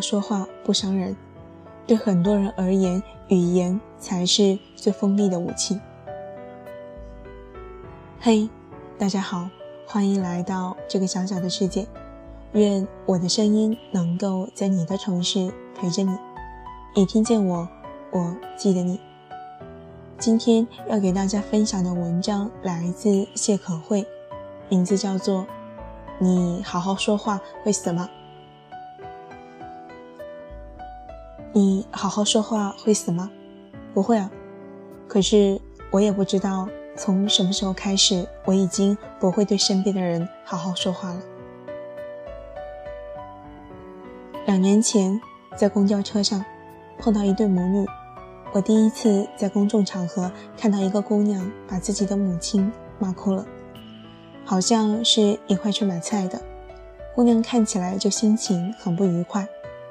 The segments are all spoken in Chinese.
说话不伤人？对很多人而言，语言才是最锋利的武器。嘿，大家好，欢迎来到这个小小的世界。愿我的声音能够在你的城市陪着你。你听见我，我记得你。今天要给大家分享的文章来自谢可慧，名字叫做《你好好说话会死吗》。你好好说话会死吗？不会啊。可是我也不知道从什么时候开始，我已经不会对身边的人好好说话了。两年前，在公交车上碰到一对母女，我第一次在公众场合看到一个姑娘把自己的母亲骂哭了，好像是一块去买菜的姑娘，看起来就心情很不愉快。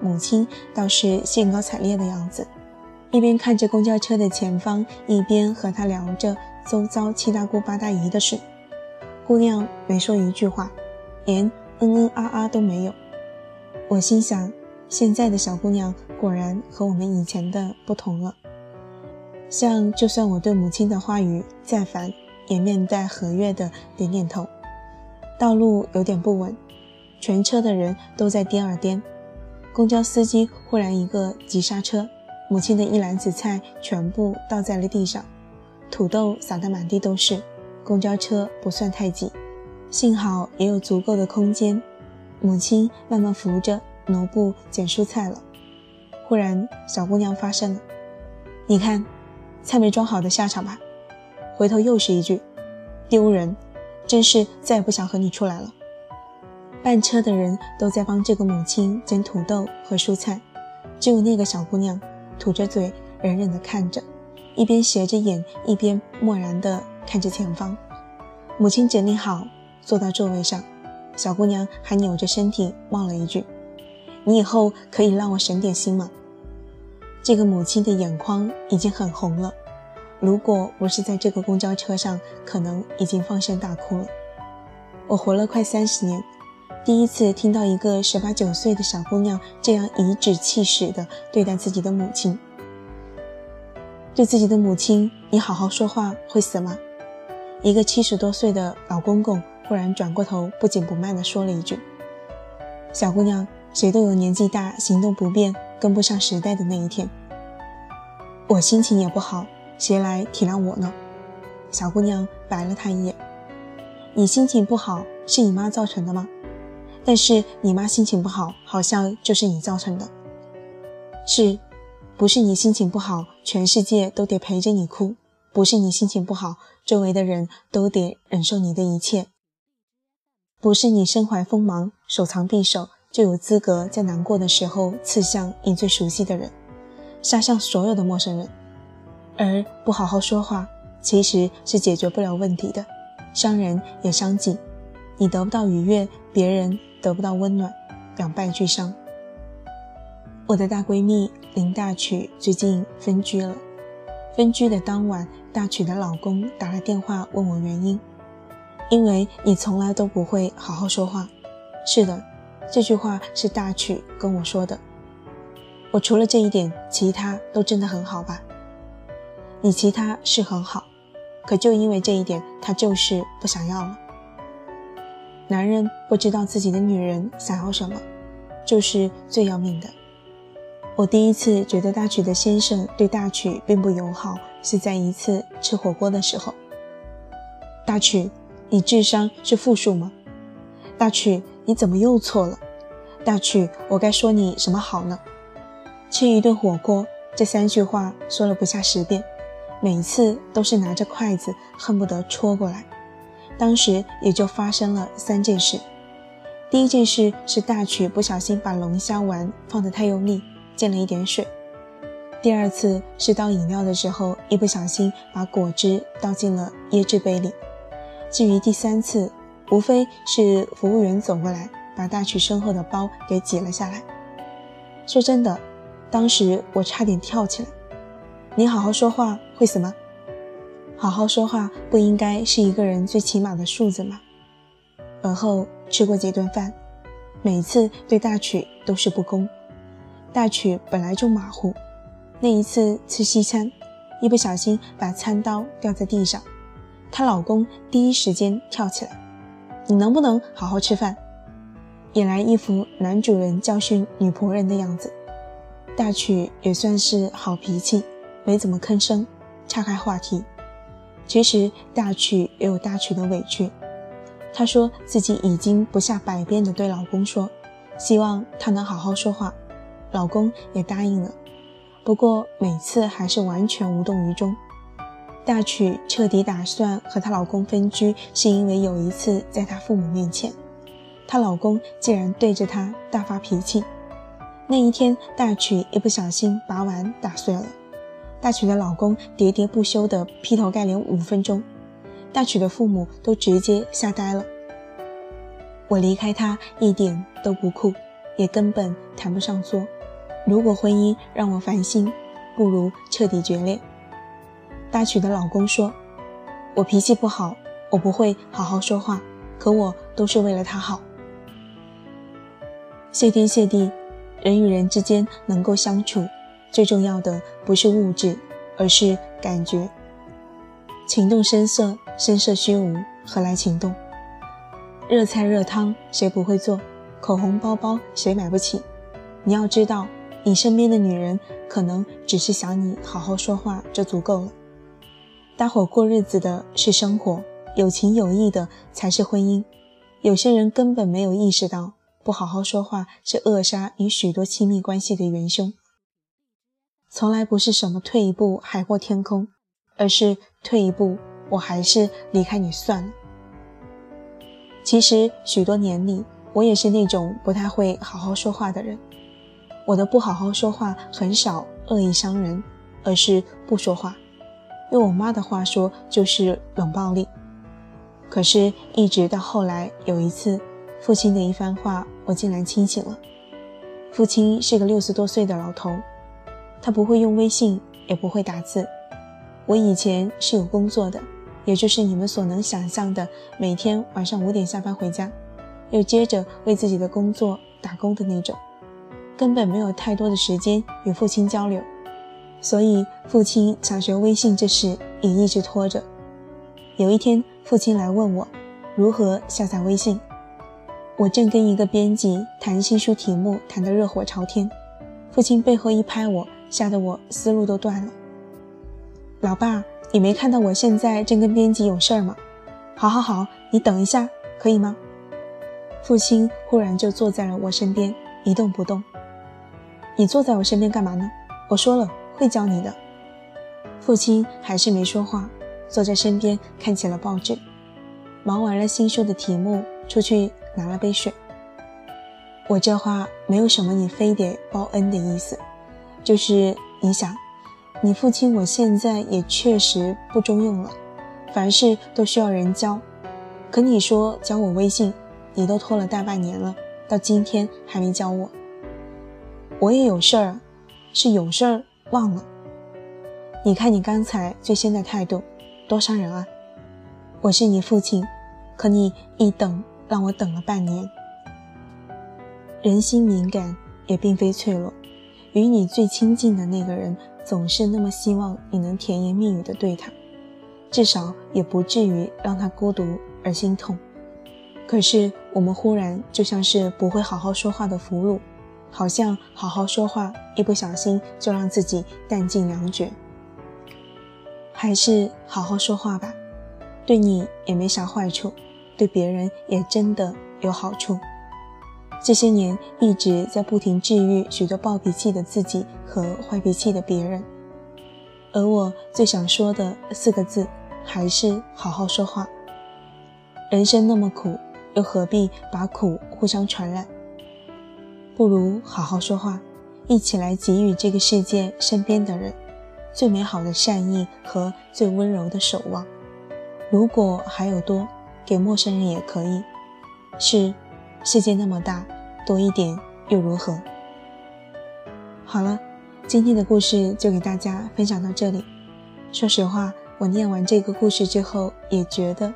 母亲倒是兴高采烈的样子，一边看着公交车的前方，一边和他聊着周遭七大姑八大姨的事。姑娘没说一句话，连嗯嗯啊啊都没有。我心想，现在的小姑娘果然和我们以前的不同了。像就算我对母亲的话语再烦，也面带和悦的点点头。道路有点不稳，全车的人都在颠儿颠。公交司机忽然一个急刹车，母亲的一篮子菜全部倒在了地上，土豆撒得满地都是。公交车不算太挤，幸好也有足够的空间。母亲慢慢扶着挪步捡蔬菜了。忽然，小姑娘发声了：“你看，菜没装好的下场吧？”回头又是一句：“丢人，真是再也不想和你出来了。”半车的人都在帮这个母亲捡土豆和蔬菜，只有那个小姑娘吐着嘴，忍忍地看着，一边斜着眼，一边漠然地看着前方。母亲整理好，坐到座位上，小姑娘还扭着身体冒了一句：“你以后可以让我省点心吗？”这个母亲的眼眶已经很红了，如果不是在这个公交车上，可能已经放声大哭了。我活了快三十年。第一次听到一个十八九岁的小姑娘这样颐指气使地对待自己的母亲，对自己的母亲，你好好说话会死吗？一个七十多岁的老公公忽然转过头，不紧不慢地说了一句：“小姑娘，谁都有年纪大、行动不便、跟不上时代的那一天。我心情也不好，谁来体谅我呢？”小姑娘白了他一眼：“你心情不好是你妈造成的吗？”但是你妈心情不好，好像就是你造成的，是，不是你心情不好，全世界都得陪着你哭；不是你心情不好，周围的人都得忍受你的一切；不是你身怀锋芒，手藏匕首，就有资格在难过的时候刺向你最熟悉的人，杀向所有的陌生人。而不好好说话，其实是解决不了问题的，伤人也伤己，你得不到愉悦，别人。得不到温暖，两败俱伤。我的大闺蜜林大曲最近分居了。分居的当晚，大曲的老公打了电话问我原因，因为你从来都不会好好说话。是的，这句话是大曲跟我说的。我除了这一点，其他都真的很好吧？你其他是很好，可就因为这一点，他就是不想要了。男人不知道自己的女人想要什么，就是最要命的。我第一次觉得大曲的先生对大曲并不友好，是在一次吃火锅的时候。大曲，你智商是负数吗？大曲，你怎么又错了？大曲，我该说你什么好呢？吃一顿火锅，这三句话说了不下十遍，每一次都是拿着筷子恨不得戳过来。当时也就发生了三件事。第一件事是大曲不小心把龙虾丸放得太用力，溅了一点水。第二次是倒饮料的时候，一不小心把果汁倒进了椰汁杯里。至于第三次，无非是服务员走过来，把大曲身后的包给挤了下来。说真的，当时我差点跳起来。你好好说话会死吗？好好说话不应该是一个人最起码的素质吗？而后吃过几顿饭，每次对大曲都是不公。大曲本来就马虎，那一次吃西餐，一不小心把餐刀掉在地上，她老公第一时间跳起来：“你能不能好好吃饭？”引来一副男主人教训女仆人的样子。大曲也算是好脾气，没怎么吭声，岔开话题。其实大曲也有大曲的委屈，她说自己已经不下百遍的对老公说，希望他能好好说话，老公也答应了，不过每次还是完全无动于衷。大曲彻底打算和她老公分居，是因为有一次在她父母面前，她老公竟然对着她大发脾气。那一天，大曲一不小心把碗打碎了，大曲的老公喋喋不休地劈头盖脸五分钟，大曲的父母都直接吓呆了。我离开他一点都不酷，也根本谈不上作。如果婚姻让我烦心，不如彻底决裂。大曲的老公说：“我脾气不好，我不会好好说话，可我都是为了他好。”谢天谢地。人与人之间能够相处，最重要的不是物质，而是感觉。情动声色，声色虚无，何来情动？热菜热汤谁不会做？口红包包谁买不起？你要知道，你身边的女人可能只是想你好好说话就足够了。搭伙过日子的是生活，有情有义的才是婚姻。有些人根本没有意识到。不好好说话是扼杀与许多亲密关系的元凶。从来不是什么退一步海阔天空，而是退一步，我还是离开你算了。其实许多年里，我也是那种不太会好好说话的人。我的不好好说话很少恶意伤人，而是不说话。用我妈的话说，就是冷暴力。可是，一直到后来有一次。父亲的一番话，我竟然清醒了。父亲是个六十多岁的老头，他不会用微信，也不会打字。我以前是有工作的，也就是你们所能想象的，每天晚上五点下班回家，又接着为自己的工作打工的那种，根本没有太多的时间与父亲交流。所以，父亲想学微信这事也一直拖着。有一天，父亲来问我，如何下载微信。我正跟一个编辑谈新书题目，谈得热火朝天，父亲背后一拍我，吓得我思路都断了。老爸，你没看到我现在正跟编辑有事儿吗？好好好，你等一下，可以吗？父亲忽然就坐在了我身边，一动不动。你坐在我身边干嘛呢？我说了会教你的。父亲还是没说话，坐在身边看起了报纸，忙完了新书的题目，出去。拿了杯水，我这话没有什么你非得报恩的意思，就是你想，你父亲我现在也确实不中用了，凡事都需要人教，可你说教我微信，你都拖了大半年了，到今天还没教我。我也有事儿，是有事儿忘了。你看你刚才最先的态度，多伤人啊！我是你父亲，可你一等。让我等了半年。人心敏感，也并非脆弱。与你最亲近的那个人，总是那么希望你能甜言蜜语的对他，至少也不至于让他孤独而心痛。可是我们忽然就像是不会好好说话的俘虏，好像好好说话一不小心就让自己弹尽粮绝。还是好好说话吧，对你也没啥坏处。对别人也真的有好处。这些年一直在不停治愈许多暴脾气的自己和坏脾气的别人，而我最想说的四个字还是好好说话。人生那么苦，又何必把苦互相传染？不如好好说话，一起来给予这个世界身边的人最美好的善意和最温柔的守望。如果还有多。给陌生人也可以，是，世界那么大，多一点又如何？好了，今天的故事就给大家分享到这里。说实话，我念完这个故事之后，也觉得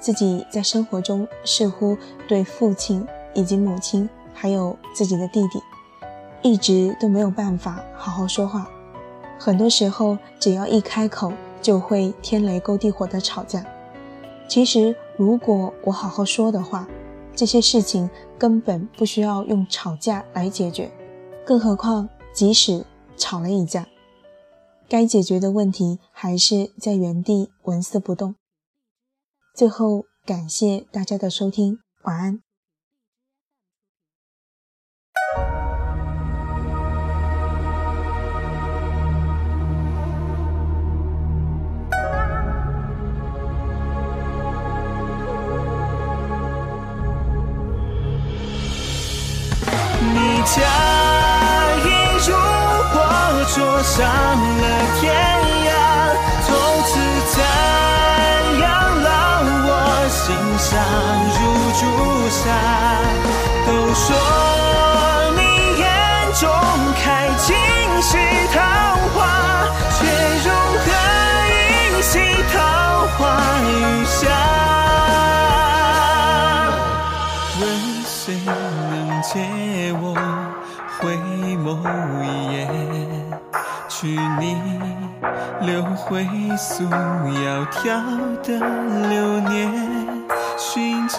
自己在生活中似乎对父亲以及母亲还有自己的弟弟，一直都没有办法好好说话。很多时候，只要一开口，就会天雷勾地火的吵架。其实，如果我好好说的话，这些事情根本不需要用吵架来解决。更何况，即使吵了一架，该解决的问题还是在原地纹丝不动。最后，感谢大家的收听，晚安。假意如火灼伤了天涯，从此残阳烙我心上如朱砂。都说你眼中开尽是桃花，却如何一袭桃花雨下？眸一眼，去你留回素窈窕的流年，寻着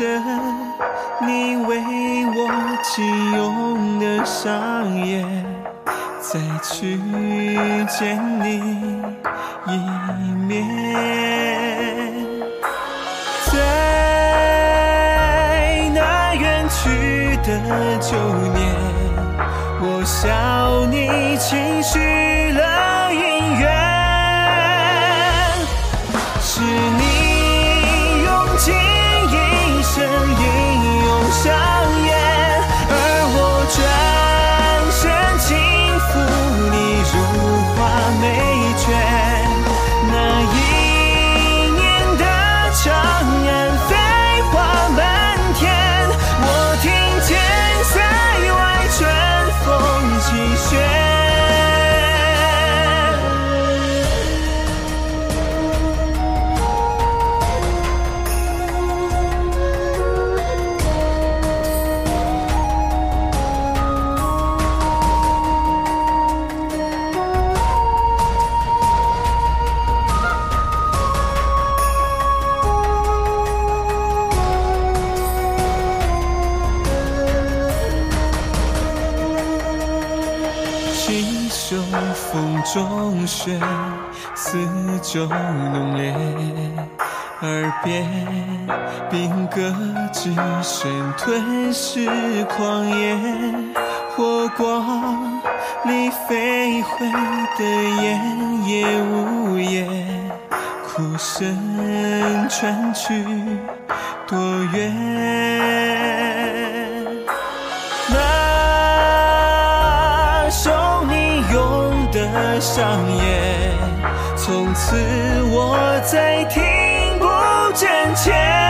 你为我紧拥的双眼，再去见你一面，在那远去的旧年。笑你轻许了姻缘，中雪，四周浓烈，耳边兵戈之声吞噬狂野，火光里飞回的烟也无言，哭声传去多远？上演，从此我再听不见。